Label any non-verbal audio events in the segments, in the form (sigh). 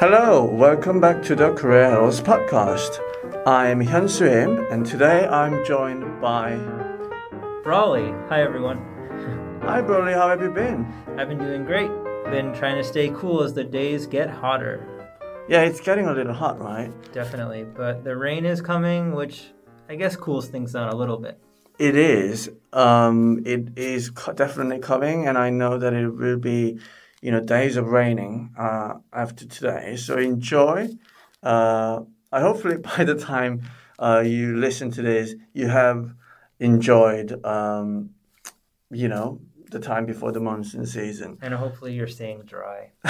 Hello, welcome back to the Korea Herald Podcast. I'm Hyun Im, and today I'm joined by Brolley. Hi, everyone. Hi, Brolley. How have you been? I've been doing great. Been trying to stay cool as the days get hotter. Yeah, it's getting a little hot, right? Definitely, but the rain is coming, which I guess cools things down a little bit. It is. Um, it is definitely coming, and I know that it will be, you know, days of raining uh, after today. So enjoy. Uh, I hopefully (laughs) by the time uh, you listen to this, you have enjoyed, um, you know, the time before the monsoon season. And hopefully you're staying dry. (laughs)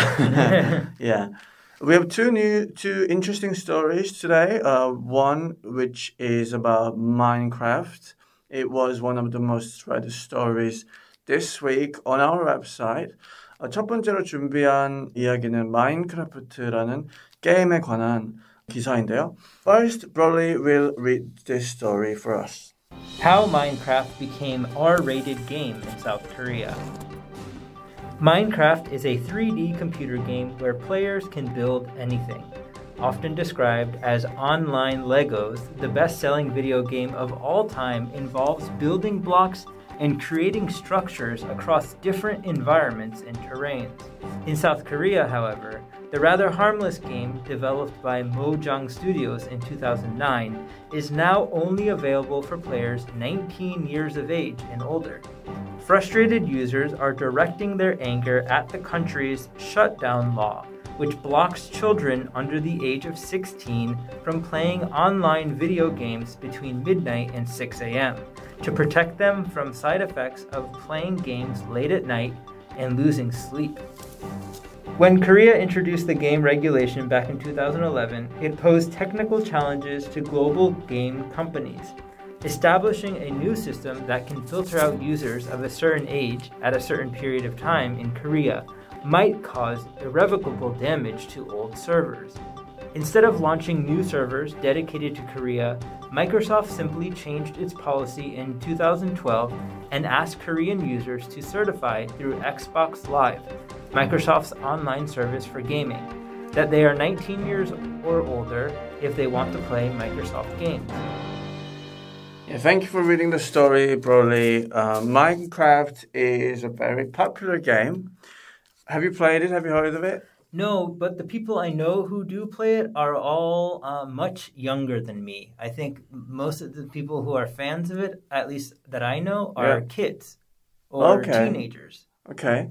yeah. We have two new, two interesting stories today. Uh, one which is about Minecraft. It was one of the most read stories this week on our website. 첫 번째로 준비한 이야기는 마인크래프트라는 게임에 관한 기사인데요. First, Brolley will read this story for us. How Minecraft became R-rated game in South Korea. Minecraft is a 3D computer game where players can build anything. Often described as online Legos, the best selling video game of all time involves building blocks and creating structures across different environments and terrains. In South Korea, however, the rather harmless game developed by Mojang Studios in 2009 is now only available for players 19 years of age and older. Frustrated users are directing their anger at the country's shutdown law, which blocks children under the age of 16 from playing online video games between midnight and 6 a.m. to protect them from side effects of playing games late at night and losing sleep. When Korea introduced the game regulation back in 2011, it posed technical challenges to global game companies. Establishing a new system that can filter out users of a certain age at a certain period of time in Korea might cause irrevocable damage to old servers. Instead of launching new servers dedicated to Korea, Microsoft simply changed its policy in 2012 and asked Korean users to certify through Xbox Live, Microsoft's online service for gaming, that they are 19 years or older if they want to play Microsoft games. Yeah, thank you for reading the story, Brolley. Uh, Minecraft is a very popular game. Have you played it? Have you heard of it? No, but the people I know who do play it are all uh, much younger than me. I think most of the people who are fans of it, at least that I know, are Yeah. kids or Okay. teenagers. Okay.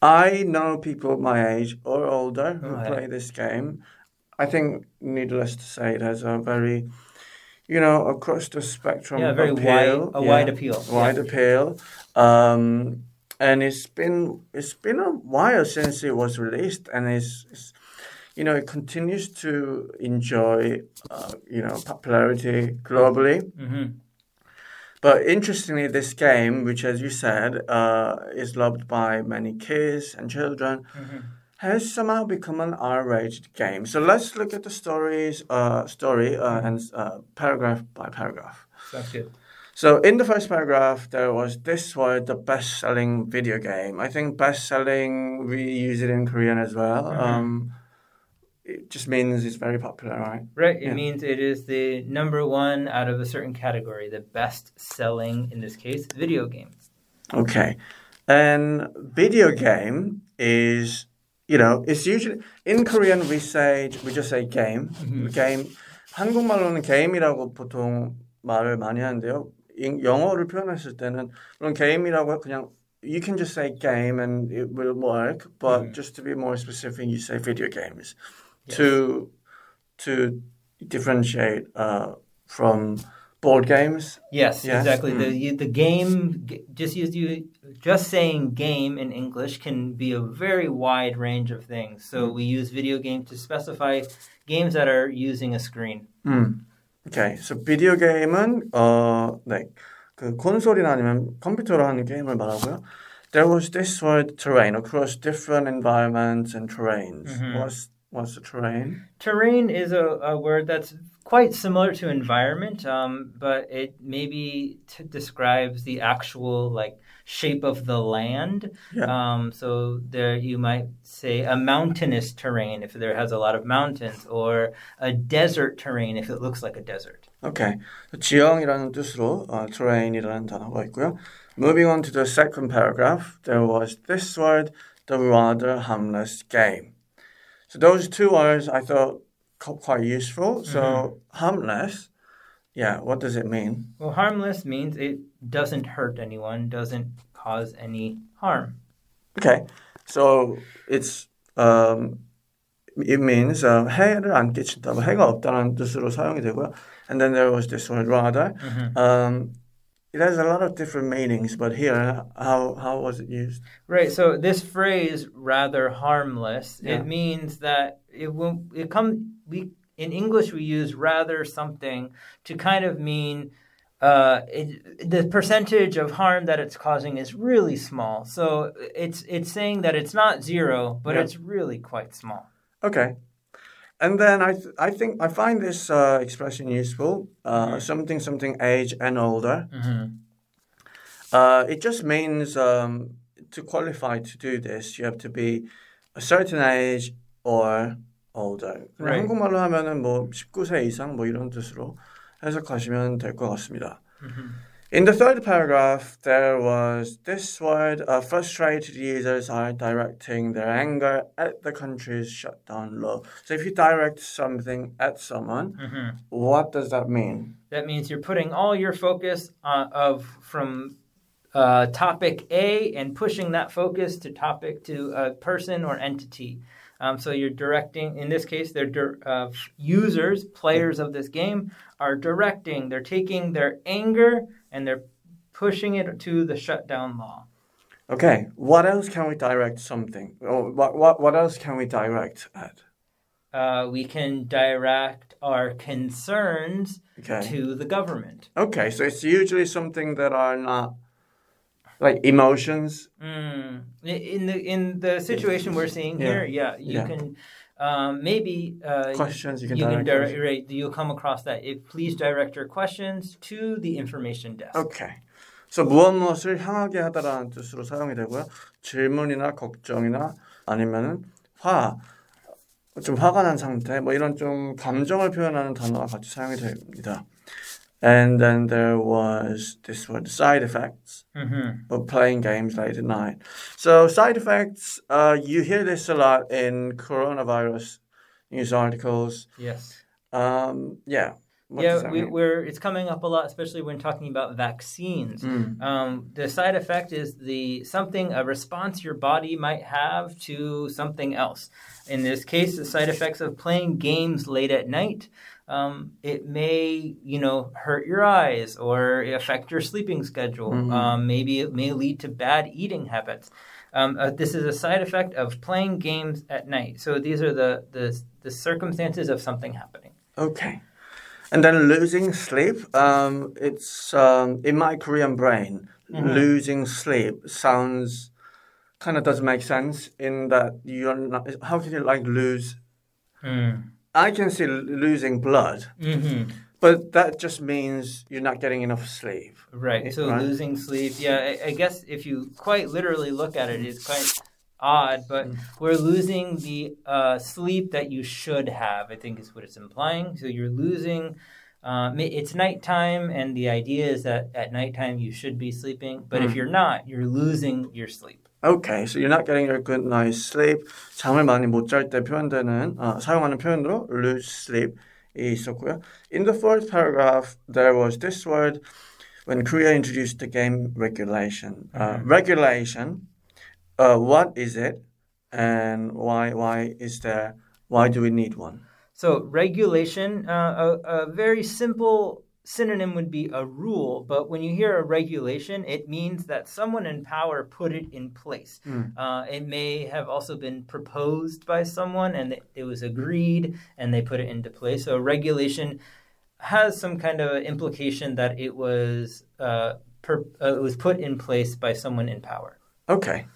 I know people my age or older who Oh, yeah. play this game. I think, needless to say, it has a very, you know, across the spectrum Yeah, very appeal. wide, a wide appeal. Wide Yeah. appeal. Um, and it's been it's been a while since it was released, and it's, it's you know it continues to enjoy uh, you know popularity globally. hmm But interestingly, this game, which, as you said, uh, is loved by many kids and children, Mhm. has somehow become an R-rated game. So let's look at the stories, uh, story, uh, and uh, paragraph by paragraph. Sounds good. So in the first paragraph, there was this word, the best-selling video game. I think best-selling, we use it in Korean as well. Mhm. Um, it just means it's very popular, right? Right. It Yeah. means it is the number one out of a certain category, the best selling, in this case, video game. Okay. And video game is, you know, it's usually in Korean we say we just say game. Mhm. game. 한국말로는 게임이라고 보통 말을 많이 하는데요. 인- 영어를 표현했을 때는 물론 게임이라고 그냥 you can just say game and it will work, but Mhm. just to be more specific, you say video games Yes. to to differentiate uh, from board games. Yes, Yes. exactly. Mm. The you- the game g- just use you just saying game in English can be a very wide range of things. So Mm. we use video game to specify games that are using a screen. 음. 오케이. So 비디오 게임은 어, 네. 그 콘솔이나 아니면 컴퓨터로 하는 게임을 말하고요. There was this word terrain across different environments and terrains. Mhm. What's what's the terrain? Terrain is a, a word that's quite similar to environment, um, but it maybe t- describes the actual like shape of the land. Yeah. Um, so there you might say a mountainous terrain if there has a lot of mountains, or a desert terrain if it looks like a desert. Okay. 지형이라는 뜻으로 어, terrain이라는 단어가 있고요. Moving on to the second paragraph, there was this word, the rather harmless game. So those two words I thought co- quite useful. So harmless, yeah. What does it mean? Well, harmless means it doesn't hurt anyone, doesn't cause any harm. Okay. So it's um, it means uh, 해를 안 끼친다. 뭐 해가 없다는 뜻으로 사용이 되고요. And then there was this word rather. Um, it has a lot of different meanings, but here, how how was it used? Right. So this phrase, rather harmless, Yeah. it means that it will it come we in English we use rather something to kind of mean uh, it, the percentage of harm that it's causing is really small. So it's it's saying that it's not zero, but Yeah. it's really quite small. Okay. And then I th- I think I find this uh, expression useful. Uh, Something something age and older. Uh, it just means um, to qualify to do this, you have to be a certain age or older. 그냥 Right. 한국말로 하면은 뭐 19세 이상 뭐 이런 뜻으로 해석하시면 될 것 같습니다. In the third paragraph, there was this word uh, frustrated users are directing their anger at the country's shutdown law. So, if you direct something at someone, what does that mean? That means you're putting all your focus uh, of from uh, topic A and pushing that focus to topic to a person or entity. Um, so you're directing. In this case, they're dir- uh, users, players of this game, are directing. They're taking their anger and they're pushing it to the shutdown law. Okay, what else can we direct something? Or what, what, what else can we direct at? Uh, we can direct our concerns Okay. to the government. Okay, so it's usually something that are not like emotions. Mm. In the in the situation we're seeing Yeah. here, yeah, you Yeah. can um, maybe uh, Questions you can you can direct. direct, right, you'll come across that. If please direct your questions to the information desk. Okay. 그래서 무엇 무엇을 향하게 하다라는 뜻으로 사용이 되고요. 질문이나 걱정이나 아니면은 화, 좀 화가 난 상태, 뭐 이런 좀 감정을 표현하는 단어가 같이 사용이 됩니다. And then there was this word side effects hmm of playing games late at night. So side effects, uh, you hear this a lot in coronavirus news articles. Yes. Um, yeah. What yeah, we, we're it's coming up a lot, especially when talking about vaccines. Mm. Um, the side effect is the something a response your body might have to something else. In this case, the side effects of playing games late at night. Um, it may, you know, hurt your eyes or affect your sleeping schedule. Mhm. Um, maybe it may lead to bad eating habits. Um, uh, this is a side effect of playing games at night. So these are the the, the circumstances of something happening. Okay. And then losing sleep. Um, it's um, in my Korean brain. Mhm. Losing sleep sounds kind of doesn't make sense in that you're not. How can you like lose? I can see losing blood, Mm-hmm. but that just means you're not getting enough sleep. Right. So Right. losing sleep. Yeah, I, I guess if you quite literally look at it, it's quite odd, but we're losing the uh, sleep that you should have. I think is what it's implying. So you're losing. Uh, ma- it's nighttime, and the idea is that at nighttime you should be sleeping. But if Mm. you're not, you're losing your sleep. Okay, so you're not getting a good night's sleep. 잠을 많이 못 잘 때 표현되는 아, 사용하는 표현으로 lose sleep이 있었고요. In the fourth paragraph, there was this word when Korea introduced the game regulation. Uh, regulation. uh, what is it, and why? Why is there? Why do we need one? So regulation, uh, a, a very simple synonym would be a rule, but when you hear a regulation, it means that someone in power put it in place. Mm. Uh, it may have also been proposed by someone and it, it was agreed and they put it into place. So regulation has some kind of implication that it was uh, per, uh, it was put in place by someone in power. Okay.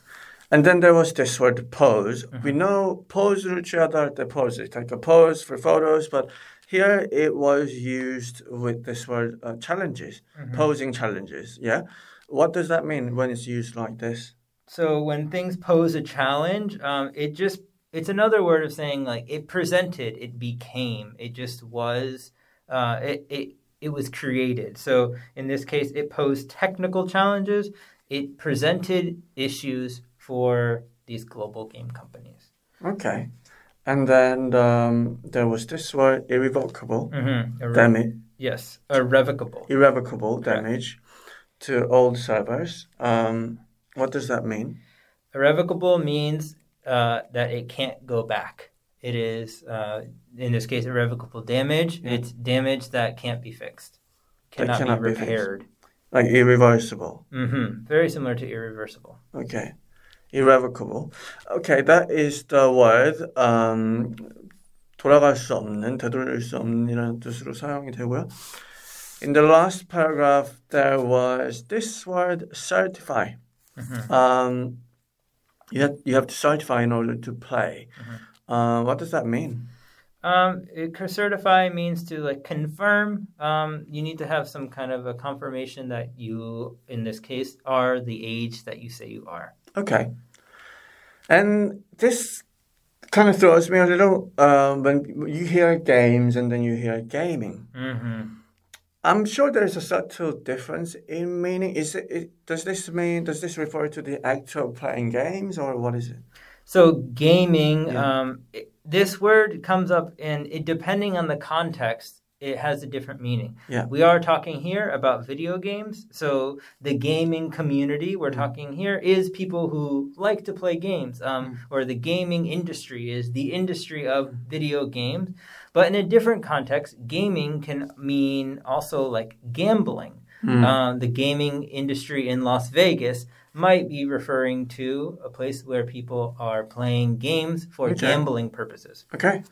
And then there was this word pose. Mm-hmm. We know pose Ruchiada they pose, it's like a pose for photos, but here it was used with this word uh, challenges, mm-hmm. posing challenges. Yeah. What does that mean when it's used like this? So when things pose a challenge, um, it just it's another word of saying like it presented, it became, it just was, uh, it it it was created. So in this case, it posed technical challenges, it presented issues for these global game companies. Okay. And then um, there was this word irrevocable Mm-hmm. Irre- damage, yes, irrevocable. irrevocable damage to old servers. Um, what does that mean? Irrevocable means uh, that it can't go back. It is, uh, in this case, irrevocable damage. Yeah. It's damage that can't be fixed, cannot, cannot be be repaired. Like irreversible. Mm-hmm. Very similar to irreversible. Okay Irrevocable. Okay, that is the word. Um, 돌아갈 수 없는, 되돌릴 수 없는 이라는 뜻으로 사용이 되고요. In the last paragraph, there was this word certify. Um, you have, you have to certify in order to play. Uh, what does that mean? Um, it, certify means to like confirm. Um, you need to have some kind of a confirmation that you, in this case, are the age that you say you are. Okay. And this kind of throws me a little um, when you hear games and then you hear gaming. Mm-hmm. I'm sure there's a subtle difference in meaning. Is it, it does this mean does this refer to the act of playing games or what is it? So gaming, Yeah. um, it- this word comes up in it depending on the context. It has a different meaning. Yeah. We are talking here about video games. So the gaming community we're talking here is people who like to play games, um, or the gaming industry is the industry of video games. But in a different context, gaming can mean also like gambling. Um, the gaming industry in Las Vegas might be referring to a place where people are playing games for Okay. gambling purposes. Okay.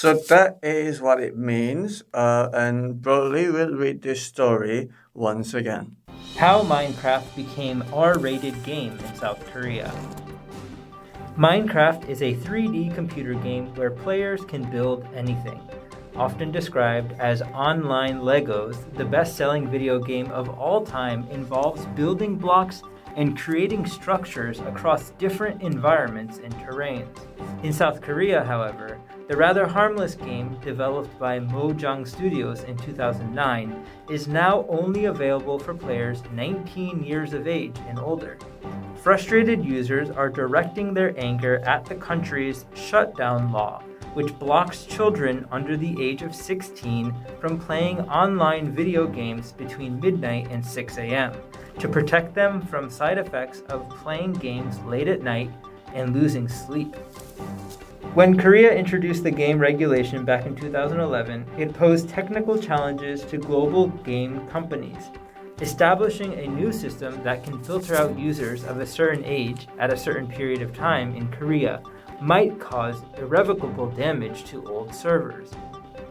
So that is what it means. Uh, and Brolley will read this story once again. How Minecraft became R-rated game in South Korea. Minecraft is a 3D computer game where players can build anything. Often described as online Legos, the best-selling video game of all time involves building blocks and creating structures across different environments and terrains. In South Korea, however, the rather harmless game developed by Mojang Studios in 2009 is now only available for players 19 years of age and older. Frustrated users are directing their anger at the country's shutdown law, which blocks children under the age of 16 from playing online video games between midnight and 6 a.m. to protect them from side effects of playing games late at night and losing sleep. When Korea introduced the game regulation back in 2011, it posed technical challenges to global game companies. Establishing a new system that can filter out users of a certain age at a certain period of time in Korea might cause irrevocable damage to old servers.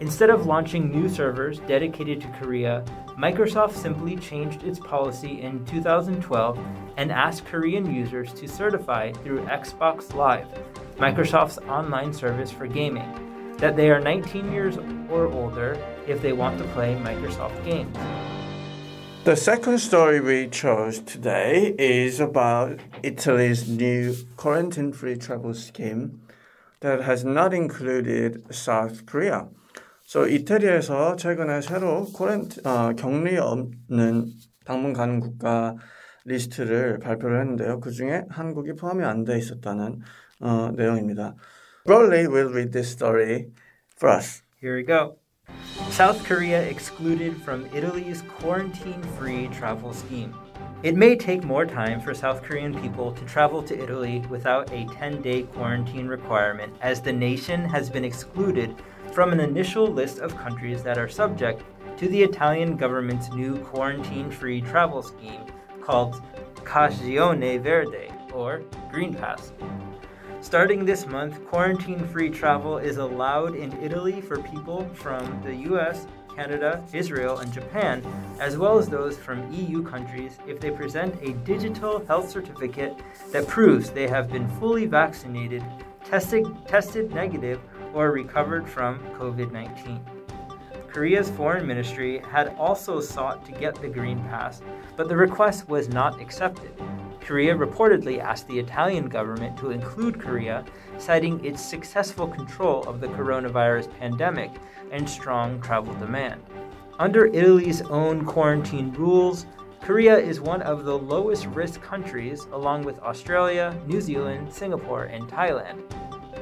Instead of launching new servers dedicated to Korea, Microsoft simply changed its policy in 2012 and asked Korean users to certify through Xbox Live, Microsoft's online service for gaming, that they are 19 years or older if they want to play Microsoft games. The second story we chose today is about Italy's new quarantine free travel scheme that has not included South Korea. So 이태리에서 최근에 새로 코렌트, 어, 격리 없는 방문 가능 국가 리스트를 발표를 했는데요. 그 중에 한국이 포함이 안 돼 있었다는 어, 내용입니다. Brolley, will read this story for us. Here we go. South Korea excluded from Italy's quarantine free travel scheme. It may take more time for South Korean people to travel to Italy without a 10 day quarantine requirement, as the nation has been excluded from an initial list of countries that are subject to the Italian government's new quarantine free travel scheme called Cagione Verde, or Green Pass. Starting this month, quarantine free travel is allowed in Italy for people from the US, Canada, Israel, and Japan, as well as those from EU countries if they present a digital health certificate that proves they have been fully vaccinated, tested, tested negative, or recovered from COVID 19. Korea's foreign ministry had also sought to get the Green Pass, but the request was not accepted. Korea reportedly asked the Italian government to include Korea, citing its successful control of the coronavirus pandemic and strong travel demand. Under Italy's own quarantine rules, Korea is one of the lowest risk countries, along with Australia, New Zealand, Singapore, and Thailand.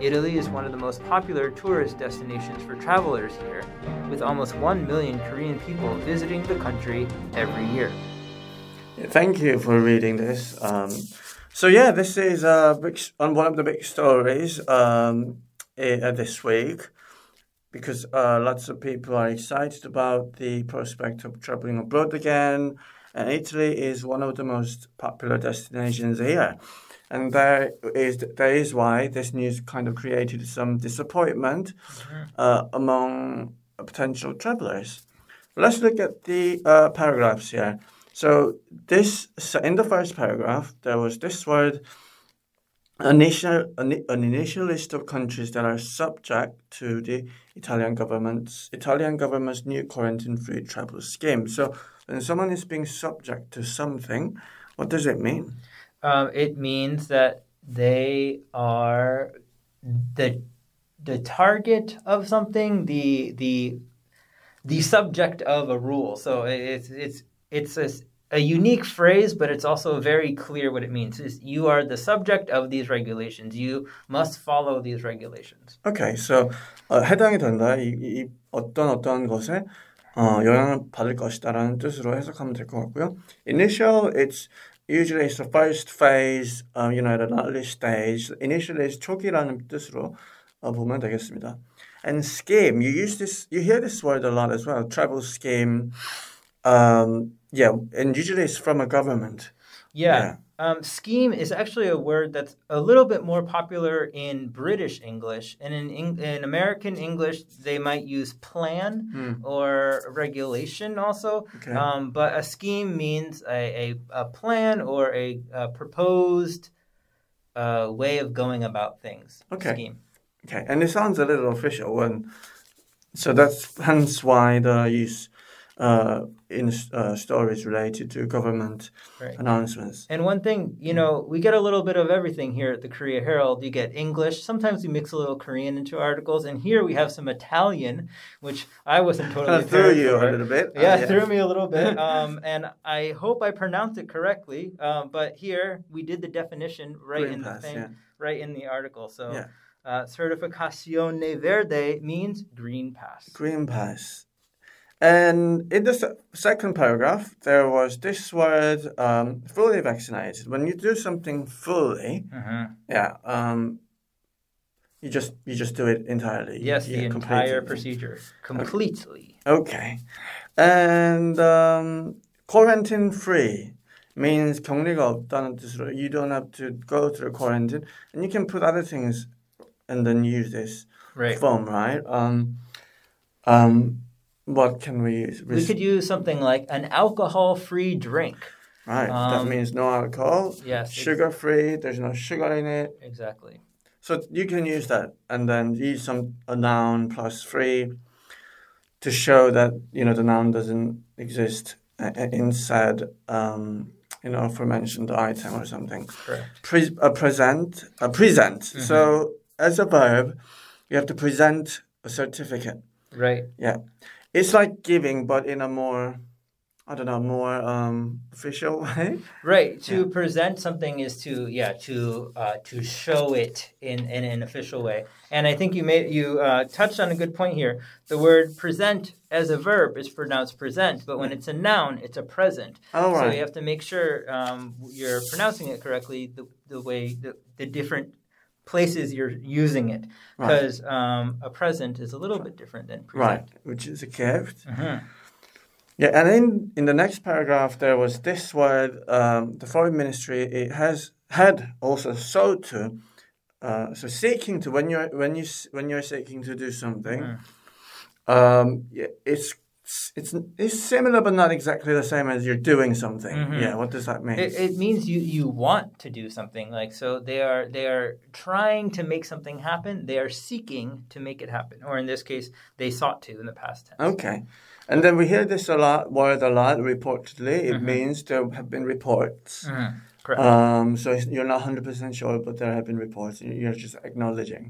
Italy is one of the most popular tourist destinations for travelers here, with almost 1 million Korean people visiting the country every year. Thank you for reading this. Um, so yeah, this is uh, big, on one of the big stories um, uh, this week because uh, lots of people are excited about the prospect of traveling abroad again, and Italy is one of the most popular destinations here. And there is that is why this news kind of created some disappointment mm-hmm. uh, among potential travelers. Let's look at the uh, paragraphs here. So this so in the first paragraph there was this word an initial, an initial list of countries that are subject to the Italian government's Italian government's new quarantine-free travel scheme. So when someone is being subject to something, what does it mean? Um, it means that they are the the target of something, the the the subject of a rule. So it's it's it's a, a unique phrase, but it's also very clear what it means. Is you are the subject of these regulations. You must follow these regulations. Okay, so 어, 해당이 된다. 이, 이 어떤 어떤 것에 어, 영향을 받을 것이다라는 뜻으로 해석하면 될 것 같고요. Initial, it's usually it's the first phase, uh, you know, at an early stage. Initially, it's 초기라는 뜻으로 어, 보면 되겠습니다. And scheme, you use this, you hear this word a lot as well. Travel scheme. Um, yeah, and usually it's from a government. Yeah. yeah. Um, scheme is actually a word that's a little bit more popular in British English, and in in American English they might use plan mm. or regulation also. Okay. Um, but a scheme means a, a, a plan or a, a proposed uh, way of going about things. Okay. Scheme. Okay, and it sounds a little official, and so that's hence why the use uh, in uh, stories related to government right. announcements. And one thing, you know, we get a little bit of everything here at the Korea Herald. You get English. Sometimes we mix a little Korean into articles, and here we have some Italian, which I wasn't (laughs) totally. threw you for. a little bit. Yeah, uh, yeah. threw me a little bit. (laughs) Um, and I hope I pronounced it correctly. Um, but here we did the definition right Green in pass, the thing, yeah. right in the article. So. Yeah. Uh, certificazione verde means green pass. Green pass. And in the second paragraph, there was this word um, fully vaccinated. When you do something fully, uh-huh. yeah, um, you just you just do it entirely. Yes, the entire procedure completely. Okay, and um, quarantine free means 격리가 없다는 뜻으로 you don't have to go through quarantine, and you can put other things and then use this right. form, right? Um, um, what can we use? We could use something like an alcohol-free drink. Right. Um, that means no alcohol. Yes. Sugar-free. There's no sugar in it. Exactly. So you can use that, and then use some a noun plus free to show that you know the noun doesn't exist inside um, you know aforementioned item or something. Correct. Pre- a present. A present. Mm-hmm. So as a verb, you have to present a certificate. Right. Yeah. It's like giving, but in a more, I don't know, more um, official (laughs) way. Right. To yeah. present something is to yeah to uh, to show it in, in an official way. And I think you made you uh, touched on a good point here. The word present as a verb is pronounced present, but when it's a noun, it's a present. Oh, right. So you have to make sure um, you're pronouncing it correctly. The the way the, the different places you're using it because right. um, a present is a little bit different than present. Right, which is a gift. Mm-hmm. Yeah, and in in the next paragraph there was this word. Um, the foreign ministry it has had also sought to, uh, so seeking to when you're when you when you're seeking to do something, mm. um, it's it's, it's similar but not exactly the same as you're doing something. Mhm. Yeah, what does that mean? It, it means you, you want to do something like so they are they are trying to make something happen they are seeking to make it happen or in this case they sought to in the past tense Okay. And then we hear this a lot, word a lot, reportedly. It Mhm. means there have been reports. Mhm. correct Um, so you're not 100% sure, but there have been reports. You're just acknowledging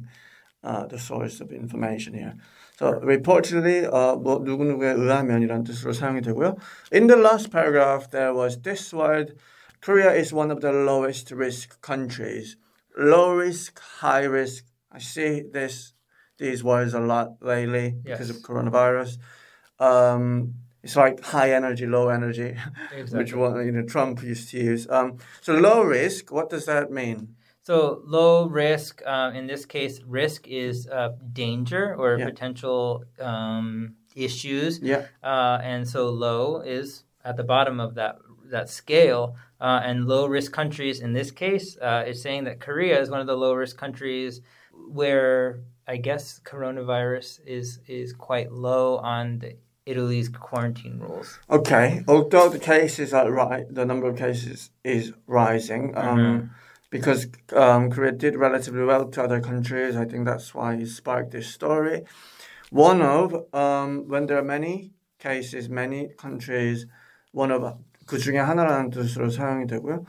uh, the source of information here. So reportedly, uh, 뭐 누구누구에 의하면이란 뜻으로 사용이 되고요. In the last paragraph, there was this word. Korea is one of the lowest risk countries. Low risk, high risk. I see this these words a lot lately because Yes. of coronavirus. Um, it's like high energy, low energy, (laughs) Exactly. which one you know Trump used to use. Um, so low risk. What does that mean? So low risk, um, in this case, risk is uh, danger or Yeah. potential um, issues, Yeah. uh, and so low is at the bottom of that that scale. Uh, and low risk countries, in this case, uh, is saying that Korea is one of the low risk countries where I guess coronavirus is is quite low on the Italy's quarantine rules. Okay. Although the cases are right, the number of cases is rising. Um, Mhm Because um, Korea did relatively well to other countries. I think that's why it sparked this story. One of um, when there are many cases, many countries, one of 그 중에 하나라는 뜻으로 사용이 되고요.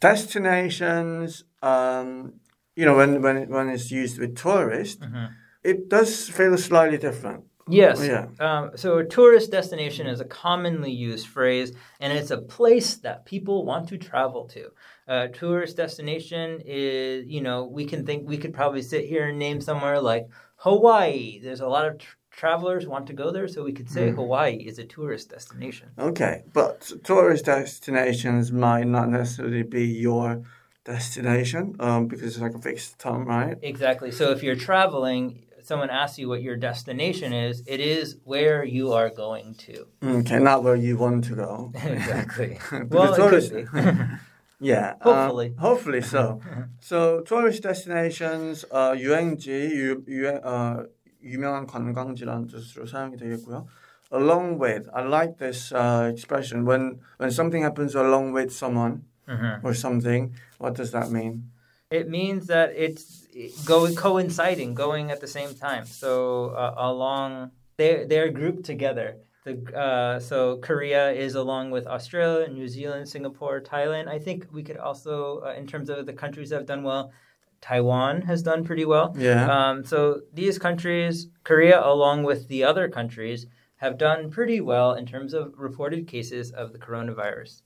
Destinations, um, you know, when when when it's used with tourists, Mhm. it does feel slightly different. Yes. Yeah. Um, so a tourist destination is a commonly used phrase, and it's a place that people want to travel to. A tourist destination is, you know, we can think we could probably sit here and name somewhere like Hawaii. There's a lot of tr- travelers want to go there, so we could say Hawaii is a tourist destination. Okay, but tourist destinations might not necessarily be your destination um, because it's like a fixed term, right? Exactly. So if you're traveling, someone asks you what your destination is, it is where you are going to. Okay, not where you want to go. exactly. (laughs) Because (laughs) well, it tourist- could be. (laughs) Yeah. uh, Hopefully. hopefully so. so tourist destinations, uh, 유행지, 유, 유행, uh, 유명한 관광지라는 뜻으로 사용이 되겠고요. Along with, I like this uh, expression. When when something happens along with someone Mhm. or something, what does that mean? It means that it's going coinciding, going at the same time. So uh, along, they they're grouped together. The uh, so Korea is along with Australia, New Zealand, Singapore, Thailand. I think we could also, uh, in terms of the countries that have done well, Taiwan has done pretty well. Yeah. Um, so these countries, Korea, along with the other countries, have done pretty well in terms of reported cases of the coronavirus.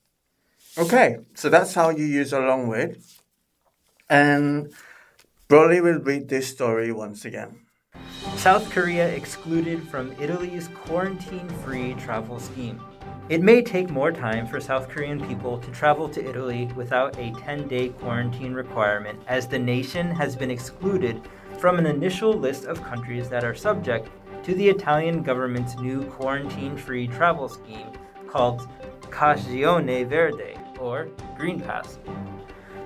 Okay, so that's how you use along with. And Brolley will read this story once again. South Korea excluded from Italy's quarantine free travel scheme. It may take more time for South Korean people to travel to Italy without a 10 day quarantine requirement, as the nation has been excluded from an initial list of countries that are subject to the Italian government's new quarantine free travel scheme called Cagione Verde, or Green Pass.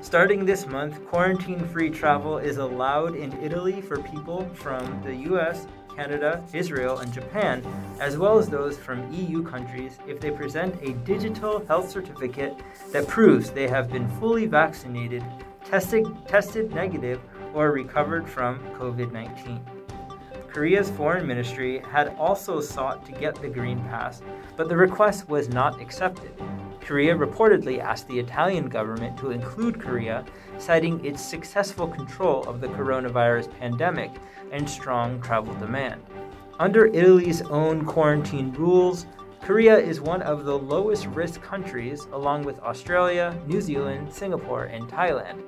Starting this month, quarantine free travel is allowed in Italy for people from the US, Canada, Israel, and Japan, as well as those from EU countries if they present a digital health certificate that proves they have been fully vaccinated, tested, tested negative, or recovered from COVID 19. Korea's foreign ministry had also sought to get the Green Pass, but the request was not accepted. Korea reportedly asked the Italian government to include Korea, citing its successful control of the coronavirus pandemic and strong travel demand. Under Italy's own quarantine rules, Korea is one of the lowest risk countries, along with Australia, New Zealand, Singapore, and Thailand.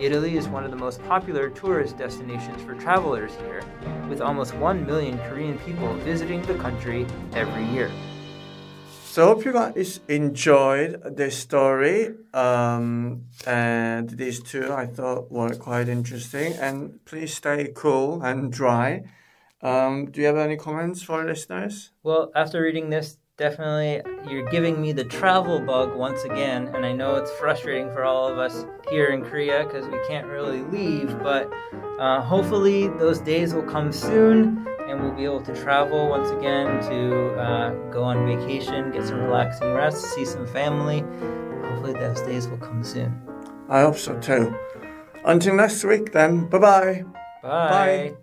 Italy is one of the most popular tourist destinations for travelers here, with almost 1 million Korean people visiting the country every year. So hope you guys enjoyed this story. Um, and these two I thought were quite interesting. And please stay cool and dry. Um, do you have any comments for listeners? Well, after reading this, definitely you're giving me the travel bug once again, and I know it's frustrating for all of us here in Korea because we can't really leave, but uh, hopefully those days will come soon and we'll be able to travel once again to uh, go on vacation, get some relaxing rest, see some family. Hopefully, those days will come soon. I hope so too. Until next week, then. Bye-bye. Bye. Bye.